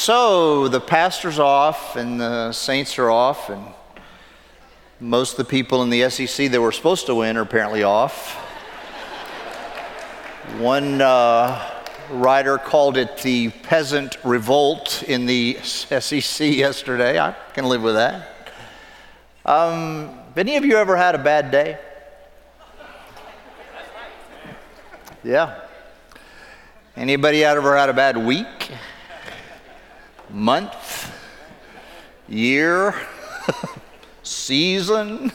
So the pastor's off and the saints are off, and most of the people in the SEC that were supposed to win are apparently off. One uh, writer called it the peasant revolt in the SEC yesterday. I can live with that. Um, have any of you ever had a bad day? Yeah. Anybody ever had a bad week? Month? Year? Season?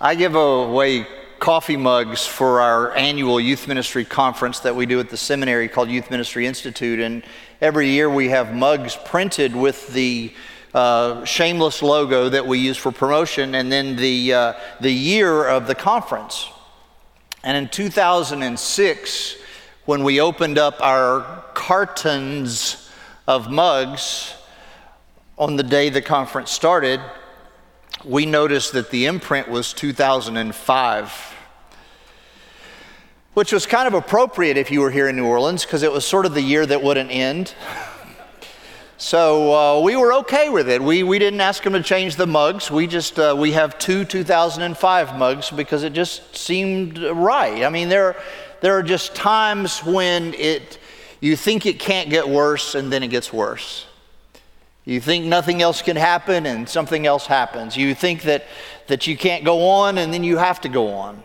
I give away coffee mugs for our annual youth ministry conference that we do at the seminary called Youth Ministry Institute. And every year we have mugs printed with the uh, shameless logo that we use for promotion and then the, uh, the year of the conference. And in 2006, when we opened up our cartons of mugs on the day the conference started, we noticed that the imprint was 2005, which was kind of appropriate if you were here in New Orleans because it was sort of the year that wouldn't end. So uh, we were okay with it. We, we didn't ask them to change the mugs. We just, uh, we have two 2005 mugs because it just seemed right. I mean, there, there are just times when it, you think it can't get worse and then it gets worse. You think nothing else can happen and something else happens. You think that, that you can't go on and then you have to go on.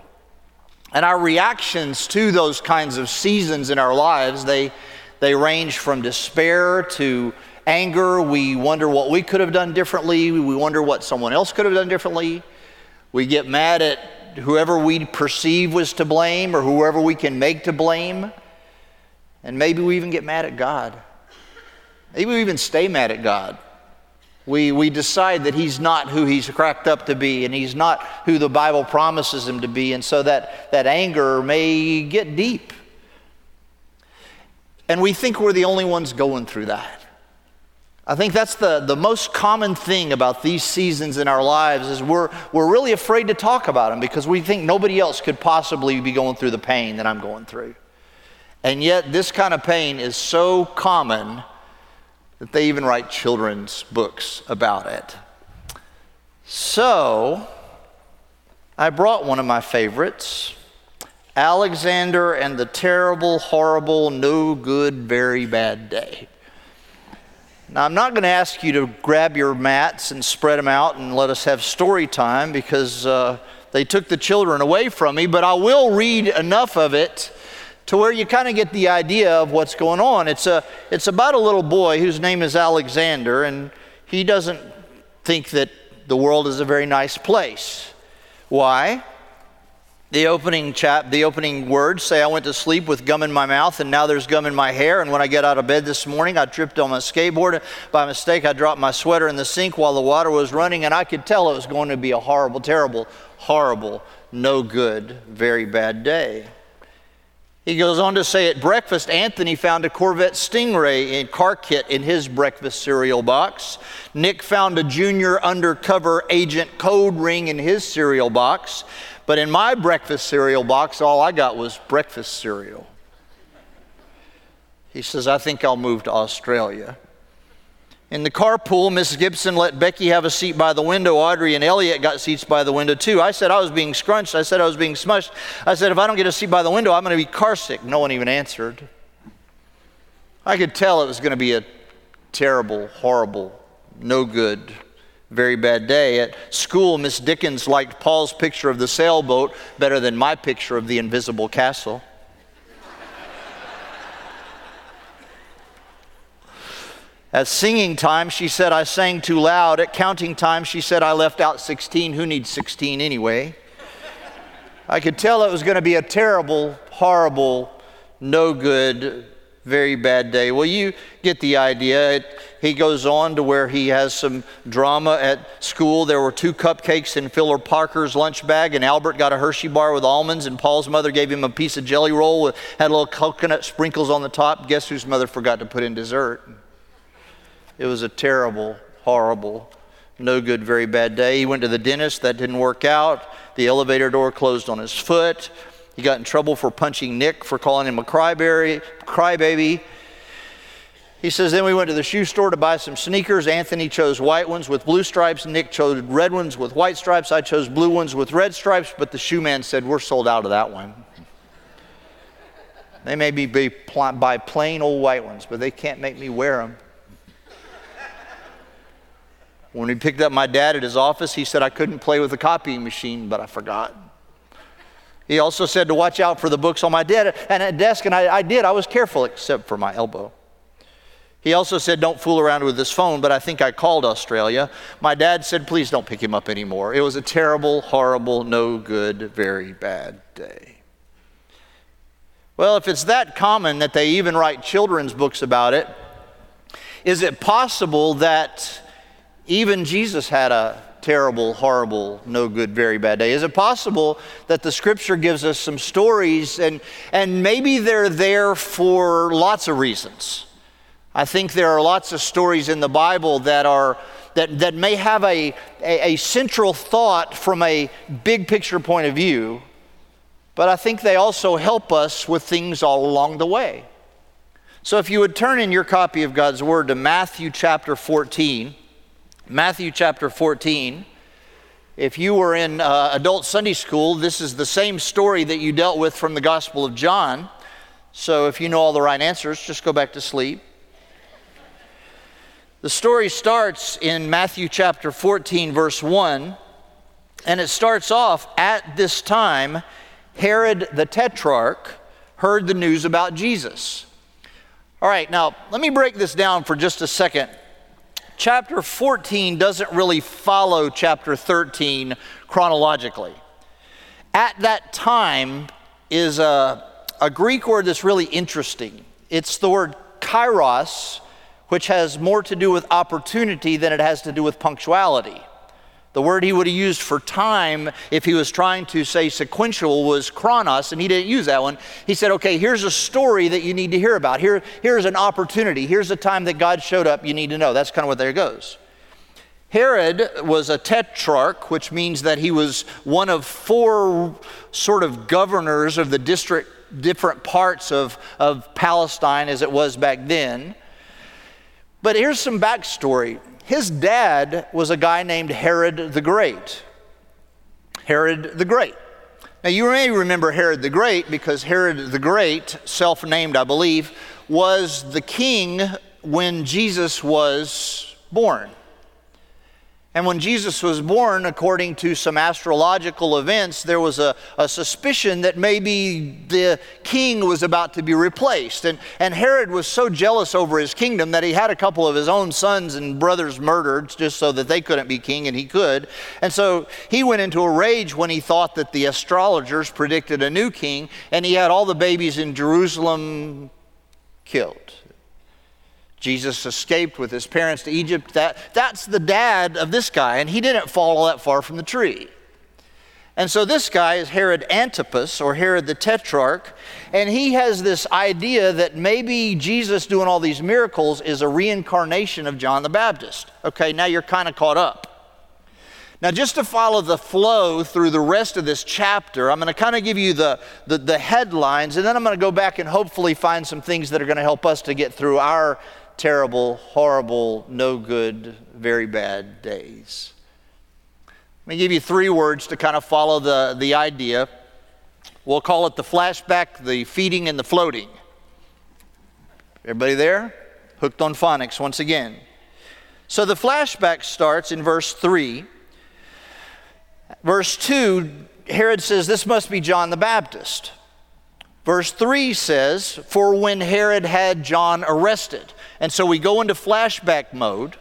And our reactions to those kinds of seasons in our lives, they, they range from despair to anger. We wonder what we could have done differently. We wonder what someone else could have done differently. We get mad at whoever we perceive was to blame or whoever we can make to blame. And maybe we even get mad at God. Maybe we even stay mad at God. We, we decide that he's not who he's cracked up to be and he's not who the Bible promises him to be. And so that, that anger may get deep. And we think we're the only ones going through that. I think that's the, the most common thing about these seasons in our lives is we're, we're really afraid to talk about them because we think nobody else could possibly be going through the pain that I'm going through. And yet this kind of pain is so common that they even write children's books about it. So I brought one of my favorites Alexander and the Terrible, Horrible, No Good, Very Bad Day. Now, I'm not going to ask you to grab your mats and spread them out and let us have story time because uh, they took the children away from me, but I will read enough of it to where you kind of get the idea of what's going on. It's, a, it's about a little boy whose name is Alexander, and he doesn't think that the world is a very nice place. Why? The opening chap, the opening words say, I went to sleep with gum in my mouth and now there's gum in my hair. And when I get out of bed this morning, I tripped on my skateboard. By mistake, I dropped my sweater in the sink while the water was running, and I could tell it was going to be a horrible, terrible, horrible, no good, very bad day. He goes on to say at breakfast, Anthony found a Corvette Stingray in car kit in his breakfast cereal box. Nick found a junior undercover agent code ring in his cereal box. But in my breakfast cereal box, all I got was breakfast cereal. He says, I think I'll move to Australia. In the carpool, Mrs. Gibson let Becky have a seat by the window. Audrey and Elliot got seats by the window too. I said I was being scrunched. I said I was being smushed. I said, if I don't get a seat by the window, I'm going to be carsick. No one even answered. I could tell it was going to be a terrible, horrible, no good very bad day. At school, Miss Dickens liked Paul's picture of the sailboat better than my picture of the invisible castle. At singing time, she said, I sang too loud. At counting time, she said, I left out 16. Who needs 16 anyway? I could tell it was going to be a terrible, horrible, no good very bad day. Well, you get the idea. It, he goes on to where he has some drama at school. There were two cupcakes in Philip Parker's lunch bag, and Albert got a Hershey bar with almonds, and Paul's mother gave him a piece of jelly roll with had little coconut sprinkles on the top. Guess whose mother forgot to put in dessert? It was a terrible, horrible, no good, very bad day. He went to the dentist. That didn't work out. The elevator door closed on his foot. He got in trouble for punching Nick for calling him a cryberry, crybaby. He says, Then we went to the shoe store to buy some sneakers. Anthony chose white ones with blue stripes. Nick chose red ones with white stripes. I chose blue ones with red stripes, but the shoe man said, We're sold out of that one. They may be buy plain old white ones, but they can't make me wear them. When we picked up my dad at his office, he said I couldn't play with the copying machine, but I forgot. He also said to watch out for the books on my desk, and desk, and I, I did. I was careful, except for my elbow. He also said, Don't fool around with this phone, but I think I called Australia. My dad said, Please don't pick him up anymore. It was a terrible, horrible, no good, very bad day. Well, if it's that common that they even write children's books about it, is it possible that even Jesus had a terrible, horrible, no good, very bad day? Is it possible that the scripture gives us some stories and, and maybe they're there for lots of reasons? I think there are lots of stories in the Bible that are that, that may have a, a, a central thought from a big picture point of view, but I think they also help us with things all along the way. So if you would turn in your copy of God's Word to Matthew chapter 14, Matthew chapter 14. If you were in uh, adult Sunday school, this is the same story that you dealt with from the Gospel of John. So if you know all the right answers, just go back to sleep. The story starts in Matthew chapter 14, verse 1, and it starts off at this time, Herod the Tetrarch heard the news about Jesus. All right, now let me break this down for just a second chapter 14 doesn't really follow chapter 13 chronologically. At that time is a, a Greek word that's really interesting. It's the word kairos, which has more to do with opportunity than it has to do with punctuality. The word he would have used for time if he was trying to say sequential was chronos, and he didn't use that one. He said, okay, here's a story that you need to hear about. Here, here's an opportunity. Here's a time that God showed up you need to know. That's kind of what there goes. Herod was a tetrarch, which means that he was one of four sort of governors of the district, different parts of, of Palestine as it was back then. But here's some backstory. His dad was a guy named Herod the Great. Herod the Great. Now, you may remember Herod the Great because Herod the Great, self named, I believe, was the king when Jesus was born. And when Jesus was born, according to some astrological events, there was a, a, suspicion that maybe the king was about to be replaced. And, and Herod was so jealous over his kingdom that he had a couple of his own sons and brothers murdered just so that they couldn't be king and he could. And so he went into a rage when he thought that the astrologers predicted a new king, and he had all the babies in Jerusalem killed. Jesus escaped with his parents to Egypt. That, that's the dad of this guy, and he didn't fall all that far from the tree. And so this guy is Herod Antipas, or Herod the Tetrarch, and he has this idea that maybe Jesus doing all these miracles is a reincarnation of John the Baptist. Okay, now you're kind of caught up. Now, just to follow the flow through the rest of this chapter, I'm going to kind of give you the, the, the headlines, and then I'm going to go back and hopefully find some things that are going to help us to get through our terrible, horrible, no good, very bad days. Let me give you three words to kind of follow the, the idea. We'll call it the flashback, the feeding, and the floating. Everybody there? Hooked on phonics once again. So the flashback starts in verse 3. Verse 2, Herod says, This must be John the Baptist. Verse 3 says, For when Herod had John arrested. And so we go into flashback mode.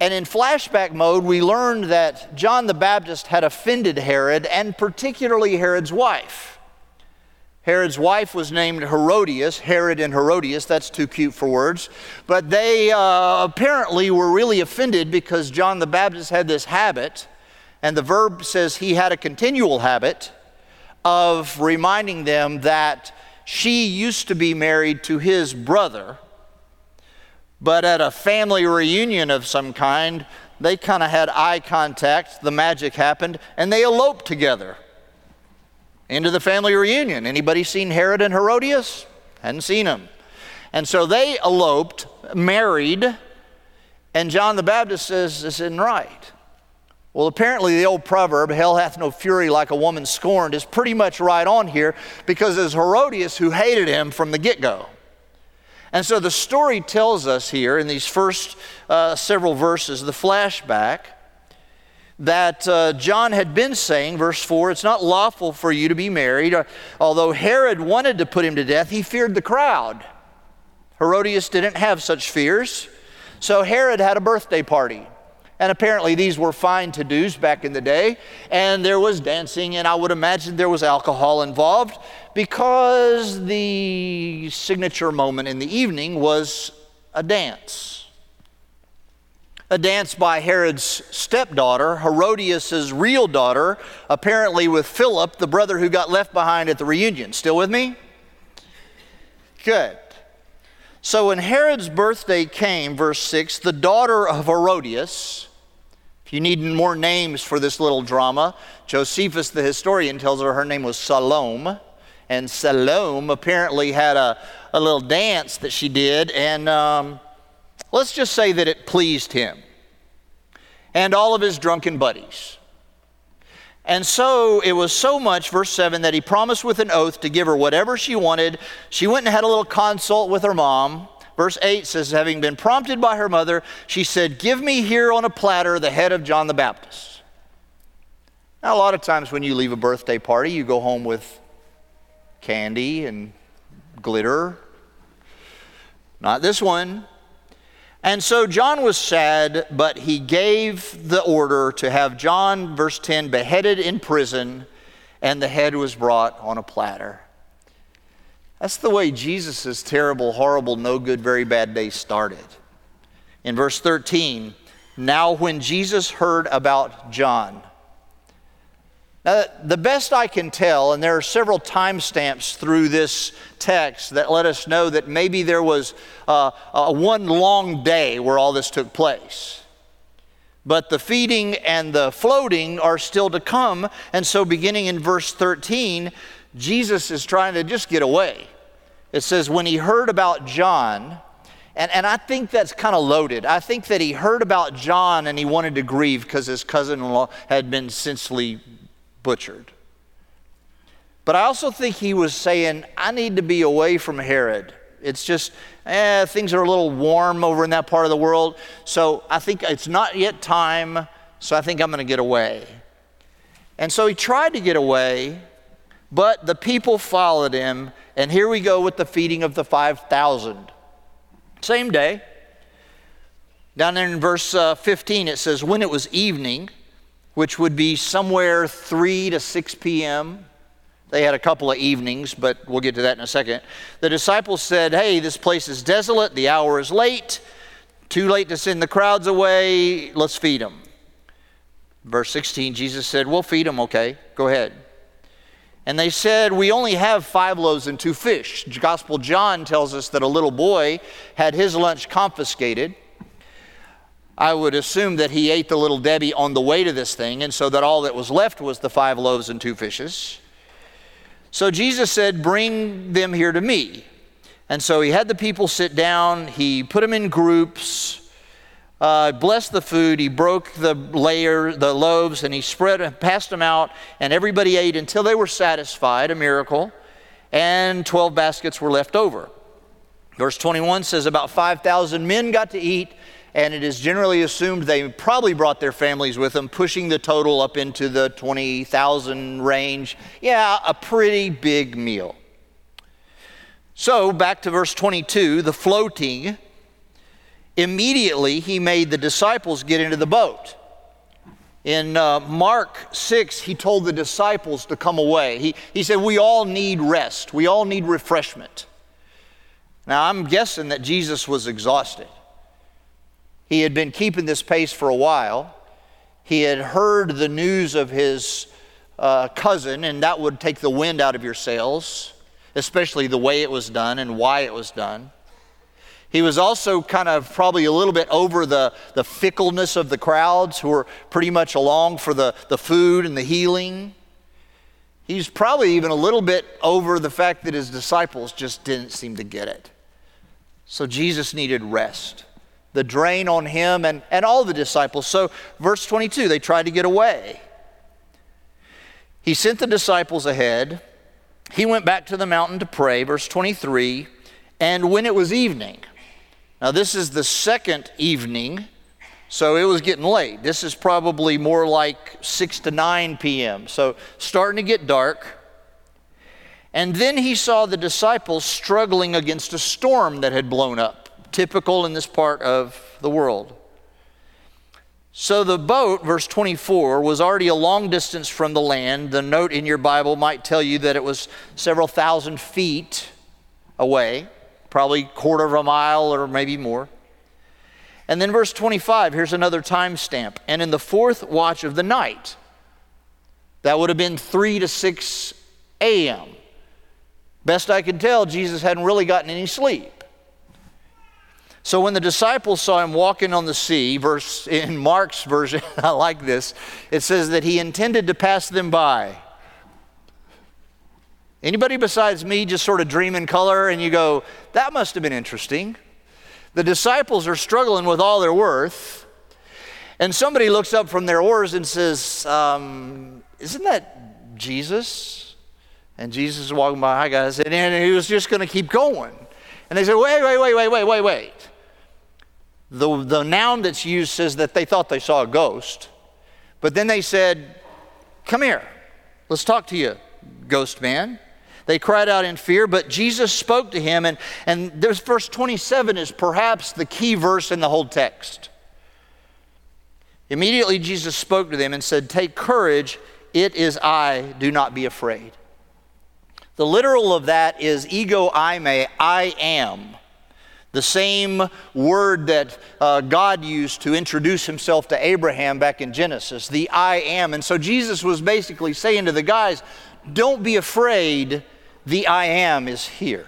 And in flashback mode, we learned that John the Baptist had offended Herod and particularly Herod's wife. Herod's wife was named Herodias, Herod and Herodias, that's too cute for words. But they uh, apparently were really offended because John the Baptist had this habit, and the verb says he had a continual habit of reminding them that she used to be married to his brother, but at a family reunion of some kind, they kind of had eye contact, the magic happened, and they eloped together into the family reunion. Anybody seen Herod and Herodias? Hadn't seen them. And so they eloped, married, and John the Baptist says this isn't right. Well, apparently, the old proverb, hell hath no fury like a woman scorned, is pretty much right on here because it's Herodias who hated him from the get go. And so the story tells us here in these first uh, several verses, the flashback, that uh, John had been saying, verse 4, it's not lawful for you to be married. Uh, although Herod wanted to put him to death, he feared the crowd. Herodias didn't have such fears. So Herod had a birthday party. And apparently, these were fine to dos back in the day. And there was dancing, and I would imagine there was alcohol involved because the signature moment in the evening was a dance. A dance by Herod's stepdaughter, Herodias' real daughter, apparently with Philip, the brother who got left behind at the reunion. Still with me? Good. So when Herod's birthday came, verse 6, the daughter of Herodias, you need more names for this little drama, Josephus the historian tells her her name was Salome. And Salome apparently had a, a little dance that she did, and um, let's just say that it pleased him and all of his drunken buddies. And so it was so much, verse 7, that he promised with an oath to give her whatever she wanted. She went and had a little consult with her mom. Verse 8 says, having been prompted by her mother, she said, Give me here on a platter the head of John the Baptist. Now, a lot of times when you leave a birthday party, you go home with candy and glitter. Not this one. And so John was sad, but he gave the order to have John, verse 10, beheaded in prison, and the head was brought on a platter. That's the way Jesus' terrible, horrible, no good, very bad day started. In verse 13, now when Jesus heard about John, now, the best I can tell, and there are several timestamps through this text that let us know that maybe there was uh, uh, one long day where all this took place. But the feeding and the floating are still to come. And so, beginning in verse 13, Jesus is trying to just get away. It says, when he heard about John, and, and I think that's kind of loaded. I think that he heard about John and he wanted to grieve because his cousin in law had been senselessly butchered. But I also think he was saying, I need to be away from Herod. It's just, eh, things are a little warm over in that part of the world. So I think it's not yet time, so I think I'm going to get away. And so he tried to get away, but the people followed him. And here we go with the feeding of the 5,000. Same day. Down there in verse uh, 15, it says, When it was evening, which would be somewhere 3 to 6 p.m. They had a couple of evenings, but we'll get to that in a second. The disciples said, Hey, this place is desolate, the hour is late, too late to send the crowds away, let's feed them. Verse 16, Jesus said, We'll feed them, okay, go ahead. And they said, We only have five loaves and two fish. Gospel John tells us that a little boy had his lunch confiscated. I would assume that he ate the little Debbie on the way to this thing, and so that all that was left was the five loaves and two fishes. So Jesus said, Bring them here to me. And so he had the people sit down, he put them in groups. Uh, blessed the food. He broke the layer, the loaves, and he spread, and passed them out, and everybody ate until they were satisfied. A miracle. And twelve baskets were left over. Verse 21 says about 5,000 men got to eat, and it is generally assumed they probably brought their families with them, pushing the total up into the 20,000 range. Yeah, a pretty big meal. So, back to verse 22, the floating. Immediately, he made the disciples get into the boat. In uh, Mark 6, he told the disciples to come away. He, he said, We all need rest, we all need refreshment. Now, I'm guessing that Jesus was exhausted. He had been keeping this pace for a while. He had heard the news of his uh, cousin, and that would take the wind out of your sails, especially the way it was done and why it was done. He was also kind of probably a little bit over the, the fickleness of the crowds who were pretty much along for the, the food and the healing. He's probably even a little bit over the fact that his disciples just didn't seem to get it. So Jesus needed rest. The drain on him and, and all the disciples. So, verse 22, they tried to get away. He sent the disciples ahead. He went back to the mountain to pray, verse 23. And when it was evening, now this is the second evening, so it was getting late. This is probably more like 6 to 9 p.m., so starting to get dark. And then he saw the disciples struggling against a storm that had blown up, typical in this part of the world. So the boat, verse 24, was already a long distance from the land. The note in your Bible might tell you that it was several thousand feet away, probably quarter of a mile or maybe more. And then verse 25, here's another time stamp. And in the fourth watch of the night, that would have been 3 to 6 a.m. Best I could tell, Jesus hadn't really gotten any sleep. So when the disciples saw him walking on the sea, verse in Mark's version, I like this. It says that he intended to pass them by. Anybody besides me just sort of dream in color and you go, that must have been interesting. The disciples are struggling with all their worth, and somebody looks up from their oars and says, um, Isn't that Jesus? And Jesus is walking by, hi guys, and, and he was just going to keep going. And they said, Wait, wait, wait, wait, wait, wait, wait. The, the noun that's used says that they thought they saw a ghost. But then they said, Come here, let's talk to you, ghost man. They cried out in fear, but Jesus spoke to him, and, and there's verse 27 is perhaps the key verse in the whole text. Immediately Jesus spoke to them and said, Take courage, it is I, do not be afraid. The literal of that is ego eimi, I am the same word that uh, God used to introduce himself to Abraham back in Genesis, the I am. And so Jesus was basically saying to the guys, don't be afraid, the I am is here.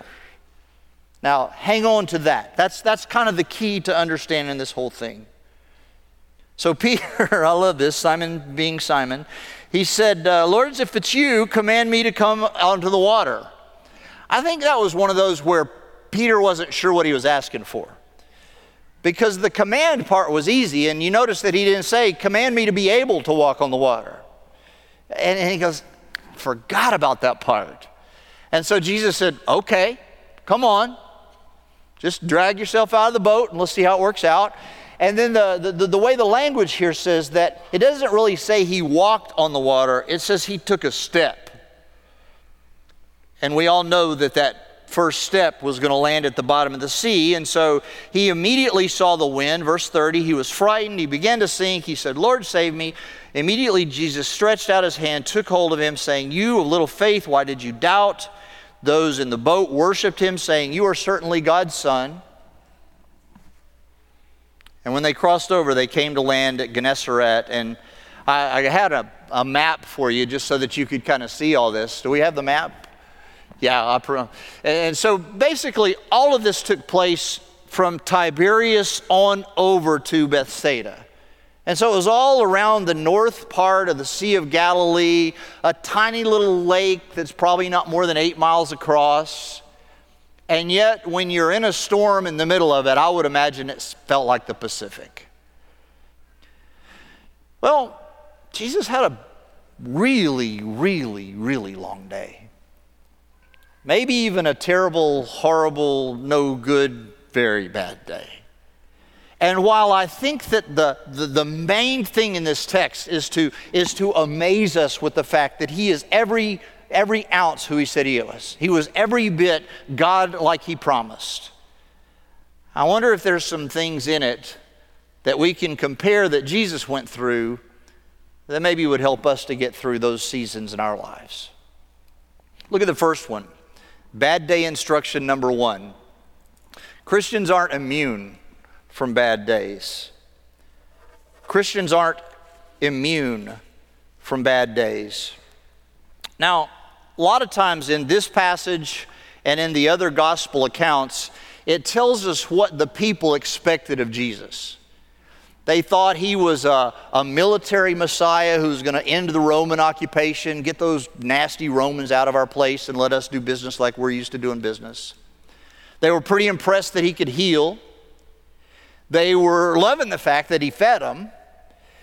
Now, hang on to that. That's, that's kind of the key to understanding this whole thing. So, Peter, I love this, Simon being Simon, he said, uh, Lord, if it's you, command me to come onto the water. I think that was one of those where Peter wasn't sure what he was asking for. Because the command part was easy, and you notice that he didn't say, Command me to be able to walk on the water. And, and he goes, Forgot about that part. And so Jesus said, Okay, come on. Just drag yourself out of the boat and let's see how it works out. And then the, the, the, way the language here says that it doesn't really say he walked on the water, it says he took a step. And we all know that that first step was going to land at the bottom of the sea. And so he immediately saw the wind. Verse 30, he was frightened. He began to sink. He said, Lord, save me. Immediately, Jesus stretched out his hand, took hold of him, saying, You of little faith, why did you doubt? Those in the boat worshiped him, saying, You are certainly God's son. And when they crossed over, they came to land at Gennesaret. And I, I had a, a map for you just so that you could kind of see all this. Do we have the map? Yeah, I prom. and so basically, all of this took place from Tiberias on over to Bethsaida. And so it was all around the north part of the Sea of Galilee, a tiny little lake that's probably not more than eight miles across. And yet, when you're in a storm in the middle of it, I would imagine it felt like the Pacific. Well, Jesus had a really, really, really long day maybe even a terrible, horrible, no good, very bad day. And while I think that the, the, the, main thing in this text is to, is to amaze us with the fact that he is every, every ounce who he said he was, he was every bit God like he promised. I wonder if there's some things in it that we can compare that Jesus went through that maybe would help us to get through those seasons in our lives. Look at the first one Bad day instruction number one Christians aren't immune from bad days. Christians aren't immune from bad days. Now, a lot of times in this passage and in the other gospel accounts, it tells us what the people expected of Jesus. They thought he was a, a military Messiah who's going to end the Roman occupation, get those nasty Romans out of our place, and let us do business like we're used to doing business. They were pretty impressed that he could heal. They were loving the fact that he fed them.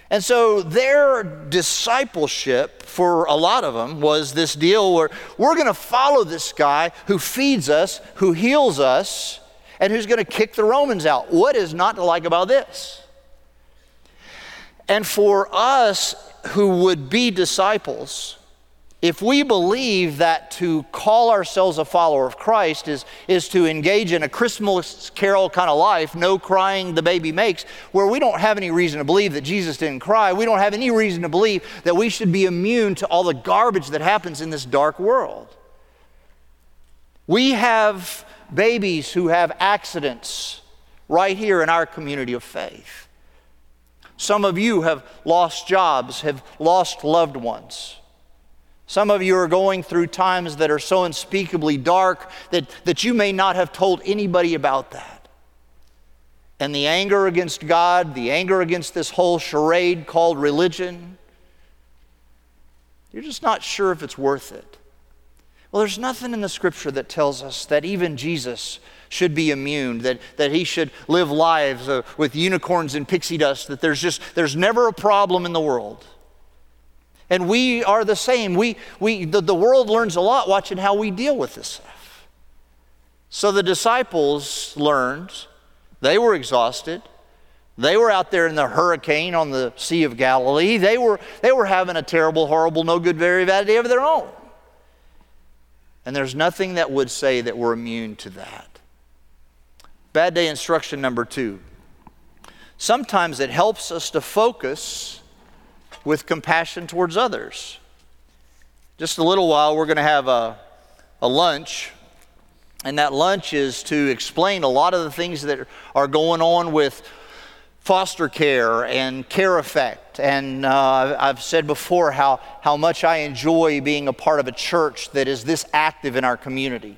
And so their discipleship for a lot of them was this deal where we're going to follow this guy who feeds us, who heals us, and who's going to kick the Romans out. What is not to like about this? And for us who would be disciples, if we believe that to call ourselves a follower of Christ is, is to engage in a Christmas carol kind of life, no crying the baby makes, where we don't have any reason to believe that Jesus didn't cry, we don't have any reason to believe that we should be immune to all the garbage that happens in this dark world. We have babies who have accidents right here in our community of faith. Some of you have lost jobs, have lost loved ones. Some of you are going through times that are so unspeakably dark that, that you may not have told anybody about that. And the anger against God, the anger against this whole charade called religion, you're just not sure if it's worth it. Well, there's nothing in the scripture that tells us that even Jesus should be immune, that, that he should live lives uh, with unicorns and pixie dust, that there's just, there's never a problem in the world. And we are the same. We, we, the, the world learns a lot watching how we deal with this stuff. So the disciples learned, they were exhausted. They were out there in the hurricane on the Sea of Galilee. They were, they were having a terrible, horrible, no good, very bad day of their own. And there's nothing that would say that we're immune to that. Bad day instruction number two. Sometimes it helps us to focus with compassion towards others. Just a little while, we're going to have a, a lunch, and that lunch is to explain a lot of the things that are going on with foster care and care effect. And uh, I've said before how, how much I enjoy being a part of a church that is this active in our community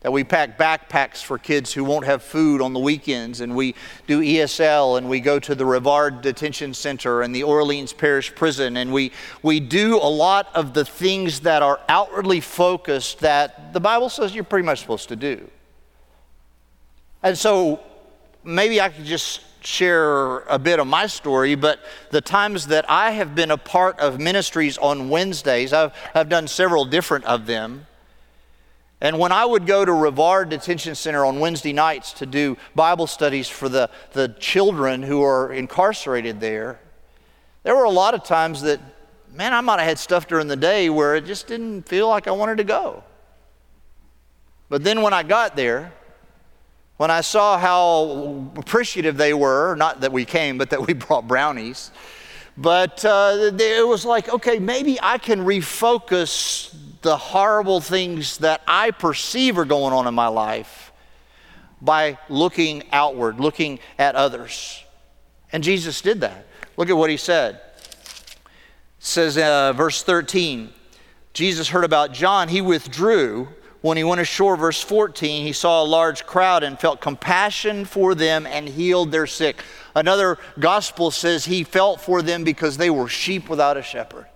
that we pack backpacks for kids who won't have food on the weekends, and we do ESL, and we go to the Rivarde Detention Center and the Orleans Parish Prison, and we, we do a lot of the things that are outwardly focused that the Bible says you're pretty much supposed to do. And so maybe I could just share a bit of my story, but the times that I have been a part of ministries on Wednesdays, I've, I've done several different of them. And when I would go to Rivarde Detention Center on Wednesday nights to do Bible studies for the, the children who are incarcerated there, there were a lot of times that, man, I might have had stuff during the day where it just didn't feel like I wanted to go. But then when I got there, when I saw how appreciative they were, not that we came, but that we brought brownies, but uh, it was like, okay, maybe I can refocus the horrible things that I perceive are going on in my life by looking outward, looking at others. And Jesus did that. Look at what he said. It says, uh, verse 13, Jesus heard about John. He withdrew. When he went ashore, verse 14, he saw a large crowd and felt compassion for them and healed their sick. Another gospel says he felt for them because they were sheep without a shepherd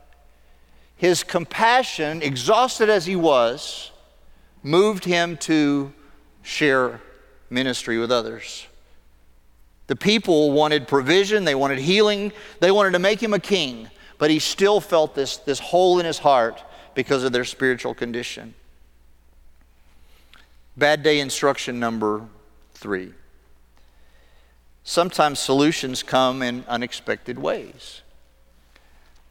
his compassion, exhausted as he was, moved him to share ministry with others. The people wanted provision, they wanted healing, they wanted to make him a king, but he still felt this, this hole in his heart because of their spiritual condition. Bad day instruction number three. Sometimes solutions come in unexpected ways.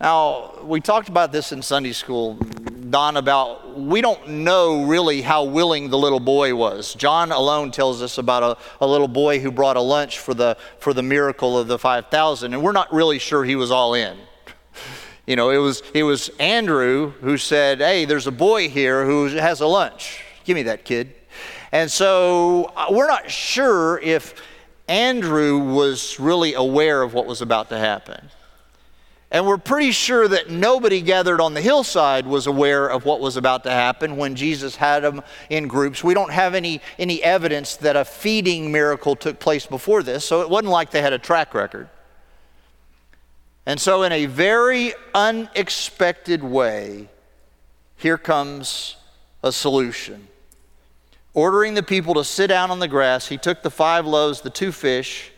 Now, we talked about this in Sunday school, Don, about we don't know really how willing the little boy was. John alone tells us about a, a little boy who brought a lunch for the, for the miracle of the 5,000, and we're not really sure he was all in. You know, it was, it was Andrew who said, Hey, there's a boy here who has a lunch. Give me that kid. And so uh, we're not sure if Andrew was really aware of what was about to happen. And we're pretty sure that nobody gathered on the hillside was aware of what was about to happen when Jesus had them in groups. We don't have any, any evidence that a feeding miracle took place before this, so it wasn't like they had a track record. And so, in a very unexpected way, here comes a solution. Ordering the people to sit down on the grass, he took the five loaves, the two fish,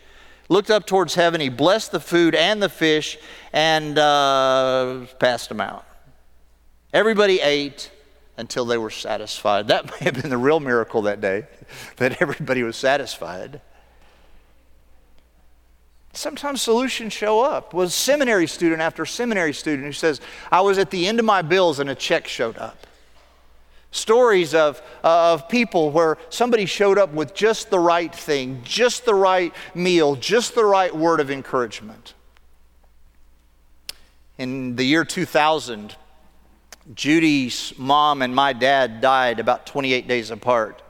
looked up towards heaven, he blessed the food and the fish, and uh, passed them out. Everybody ate until they were satisfied. That may have been the real miracle that day, that everybody was satisfied. Sometimes solutions show up. Was seminary student after seminary student who says, I was at the end of my bills and a check showed up. Stories of, uh, of people where somebody showed up with just the right thing, just the right meal, just the right word of encouragement. In the year 2000, Judy's mom and my dad died about 28 days apart.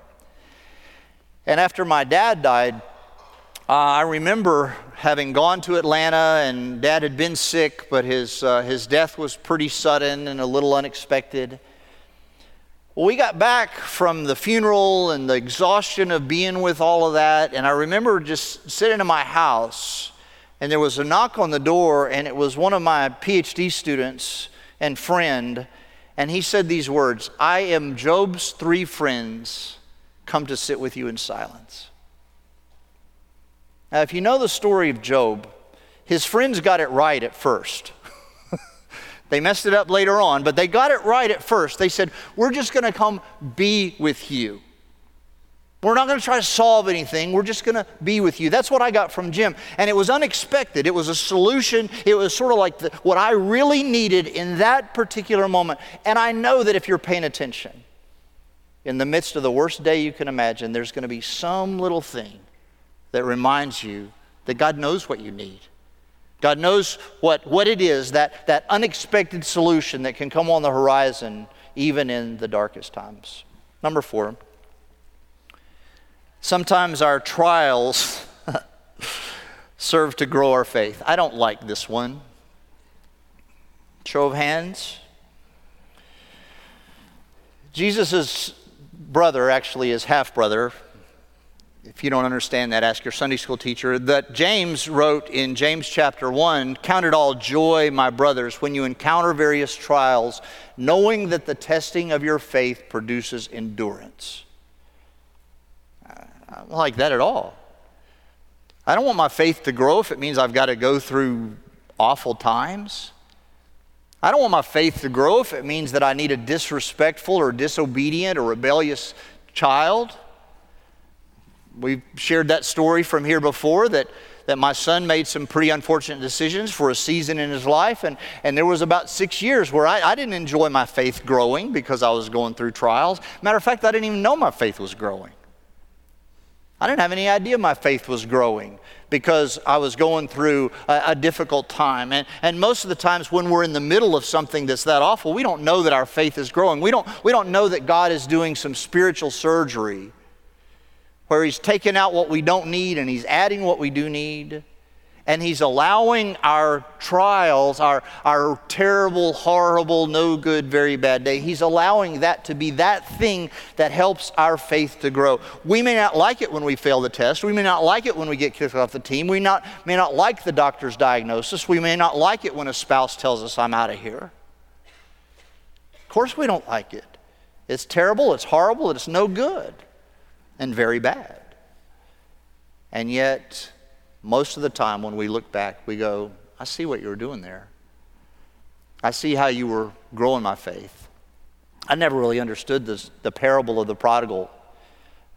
And after my dad died, uh, I remember having gone to Atlanta, and dad had been sick, but his, uh, his death was pretty sudden and a little unexpected. Well, we got back from the funeral and the exhaustion of being with all of that, and I remember just sitting in my house, and there was a knock on the door, and it was one of my PhD students and friend, and he said these words I am Job's three friends come to sit with you in silence. Now, if you know the story of Job, his friends got it right at first. They messed it up later on, but they got it right at first. They said, We're just going to come be with you. We're not going to try to solve anything. We're just going to be with you. That's what I got from Jim. And it was unexpected. It was a solution. It was sort of like the, what I really needed in that particular moment. And I know that if you're paying attention, in the midst of the worst day you can imagine, there's going to be some little thing that reminds you that God knows what you need. God knows what, what it is, that, that unexpected solution that can come on the horizon even in the darkest times. Number four, sometimes our trials serve to grow our faith. I don't like this one. Show of hands. Jesus' brother, actually his half brother, if you don't understand that, ask your Sunday school teacher. That James wrote in James chapter 1 Count it all joy, my brothers, when you encounter various trials, knowing that the testing of your faith produces endurance. I don't like that at all. I don't want my faith to grow if it means I've got to go through awful times. I don't want my faith to grow if it means that I need a disrespectful or disobedient or rebellious child. We've shared that story from here before that, that my son made some pretty unfortunate decisions for a season in his life. And, and there was about six years where I, I didn't enjoy my faith growing because I was going through trials. Matter of fact, I didn't even know my faith was growing. I didn't have any idea my faith was growing because I was going through a, a, difficult time. And, and most of the times when we're in the middle of something that's that awful, we don't know that our faith is growing. We don't, we don't know that God is doing some spiritual surgery where He's taking out what we don't need and He's adding what we do need. And He's allowing our trials, our, our terrible, horrible, no good, very bad day, He's allowing that to be that thing that helps our faith to grow. We may not like it when we fail the test. We may not like it when we get kicked off the team. We not, may not like the doctor's diagnosis. We may not like it when a spouse tells us, I'm out of here. Of course, we don't like it. It's terrible, it's horrible, it's no good and very bad. And yet, most of the time when we look back, we go, I see what you were doing there. I see how you were growing my faith. I never really understood this, the parable of the prodigal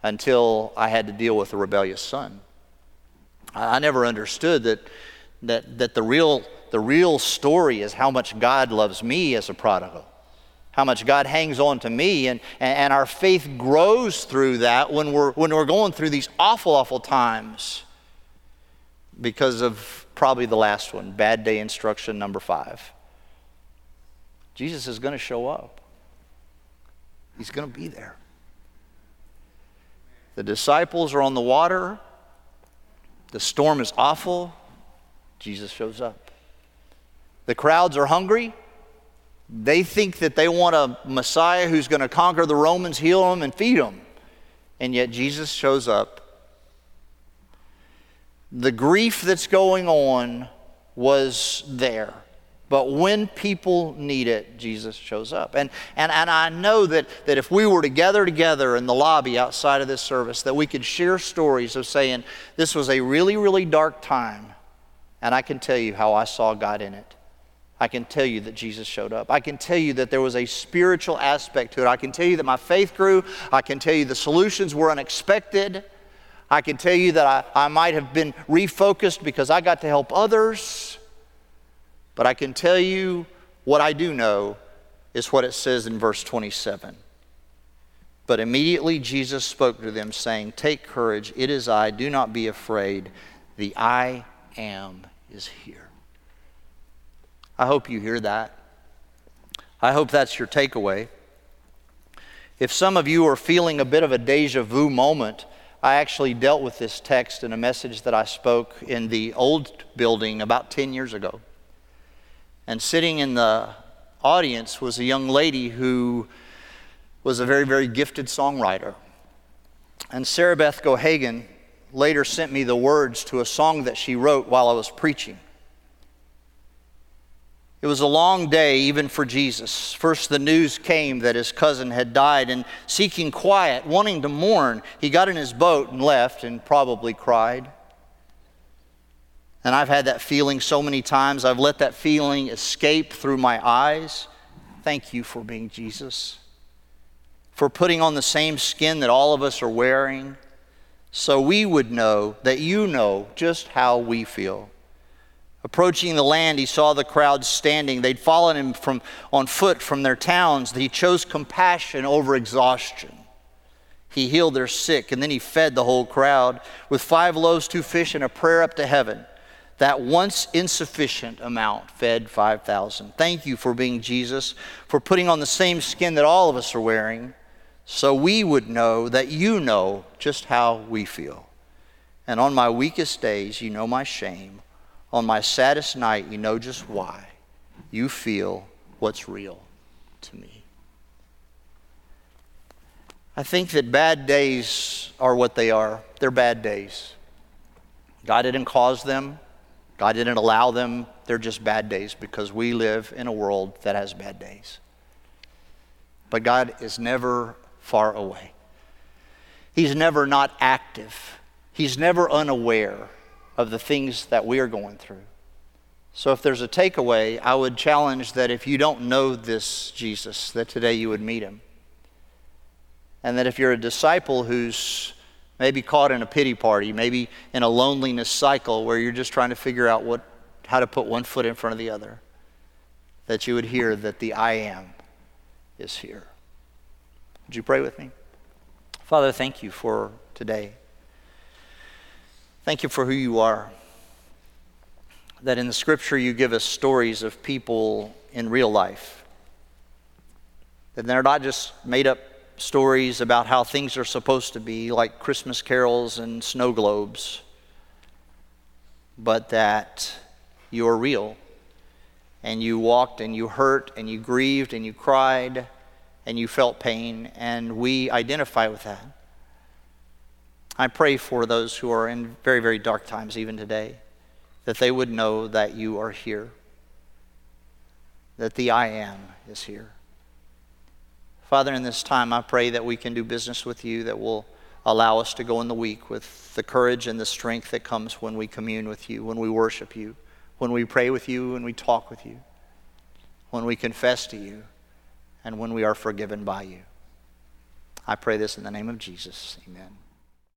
until I had to deal with a rebellious son. I, I never understood that, that, that the, real, the real story is how much God loves me as a prodigal how much God hangs on to me, and, and our faith grows through that when we're, when we're going through these awful, awful times because of probably the last one bad day instruction number five. Jesus is going to show up, He's going to be there. The disciples are on the water, the storm is awful, Jesus shows up. The crowds are hungry, they think that they want a Messiah who's going to conquer the Romans, heal them, and feed them. And yet Jesus shows up. The grief that's going on was there. But when people need it, Jesus shows up. And, and, and I know that, that if we were to gather together in the lobby outside of this service, that we could share stories of saying, this was a really, really dark time, and I can tell you how I saw God in it. I can tell you that Jesus showed up. I can tell you that there was a spiritual aspect to it. I can tell you that my faith grew. I can tell you the solutions were unexpected. I can tell you that I, I might have been refocused because I got to help others. But I can tell you what I do know is what it says in verse 27. But immediately Jesus spoke to them, saying, Take courage, it is I, do not be afraid. The I am is here. I hope you hear that. I hope that's your takeaway. If some of you are feeling a bit of a deja vu moment, I actually dealt with this text in a message that I spoke in the old building about 10 years ago. And sitting in the audience was a young lady who was a very, very gifted songwriter. And Sarah Beth Gohagen later sent me the words to a song that she wrote while I was preaching. It was a long day, even for Jesus. First, the news came that his cousin had died, and seeking quiet, wanting to mourn, he got in his boat and left and probably cried. And I've had that feeling so many times. I've let that feeling escape through my eyes. Thank you for being Jesus, for putting on the same skin that all of us are wearing, so we would know that you know just how we feel. Approaching the land, he saw the crowd standing. They'd followed him from, on foot from their towns. He chose compassion over exhaustion. He healed their sick, and then he fed the whole crowd with five loaves, two fish, and a prayer up to heaven. That once insufficient amount fed 5,000. Thank you for being Jesus, for putting on the same skin that all of us are wearing, so we would know that you know just how we feel. And on my weakest days, you know my shame. On my saddest night, you know just why. You feel what's real to me. I think that bad days are what they are. They're bad days. God didn't cause them, God didn't allow them. They're just bad days because we live in a world that has bad days. But God is never far away. He's never not active. He's never unaware of the things that we are going through. So, if there's a takeaway, I would challenge that if you don't know this Jesus, that today you would meet him. And that if you're a disciple who's maybe caught in a pity party, maybe in a loneliness cycle where you're just trying to figure out what, how to put one foot in front of the other, that you would hear that the I am is here. Would you pray with me? Father, thank you for today. Thank you for who you are. That in the scripture you give us stories of people in real life. That they're not just made up stories about how things are supposed to be, like Christmas carols and snow globes, but that you're real. And you walked and you hurt and you grieved and you cried and you felt pain, and we identify with that. I pray for those who are in very, very dark times, even today, that they would know that you are here, that the I am is here. Father, in this time, I pray that we can do business with you that will allow us to go in the week with the courage and the strength that comes when we commune with you, when we worship you, when we pray with you, when we talk with you, when we confess to you, and when we are forgiven by you. I pray this in the name of Jesus. Amen.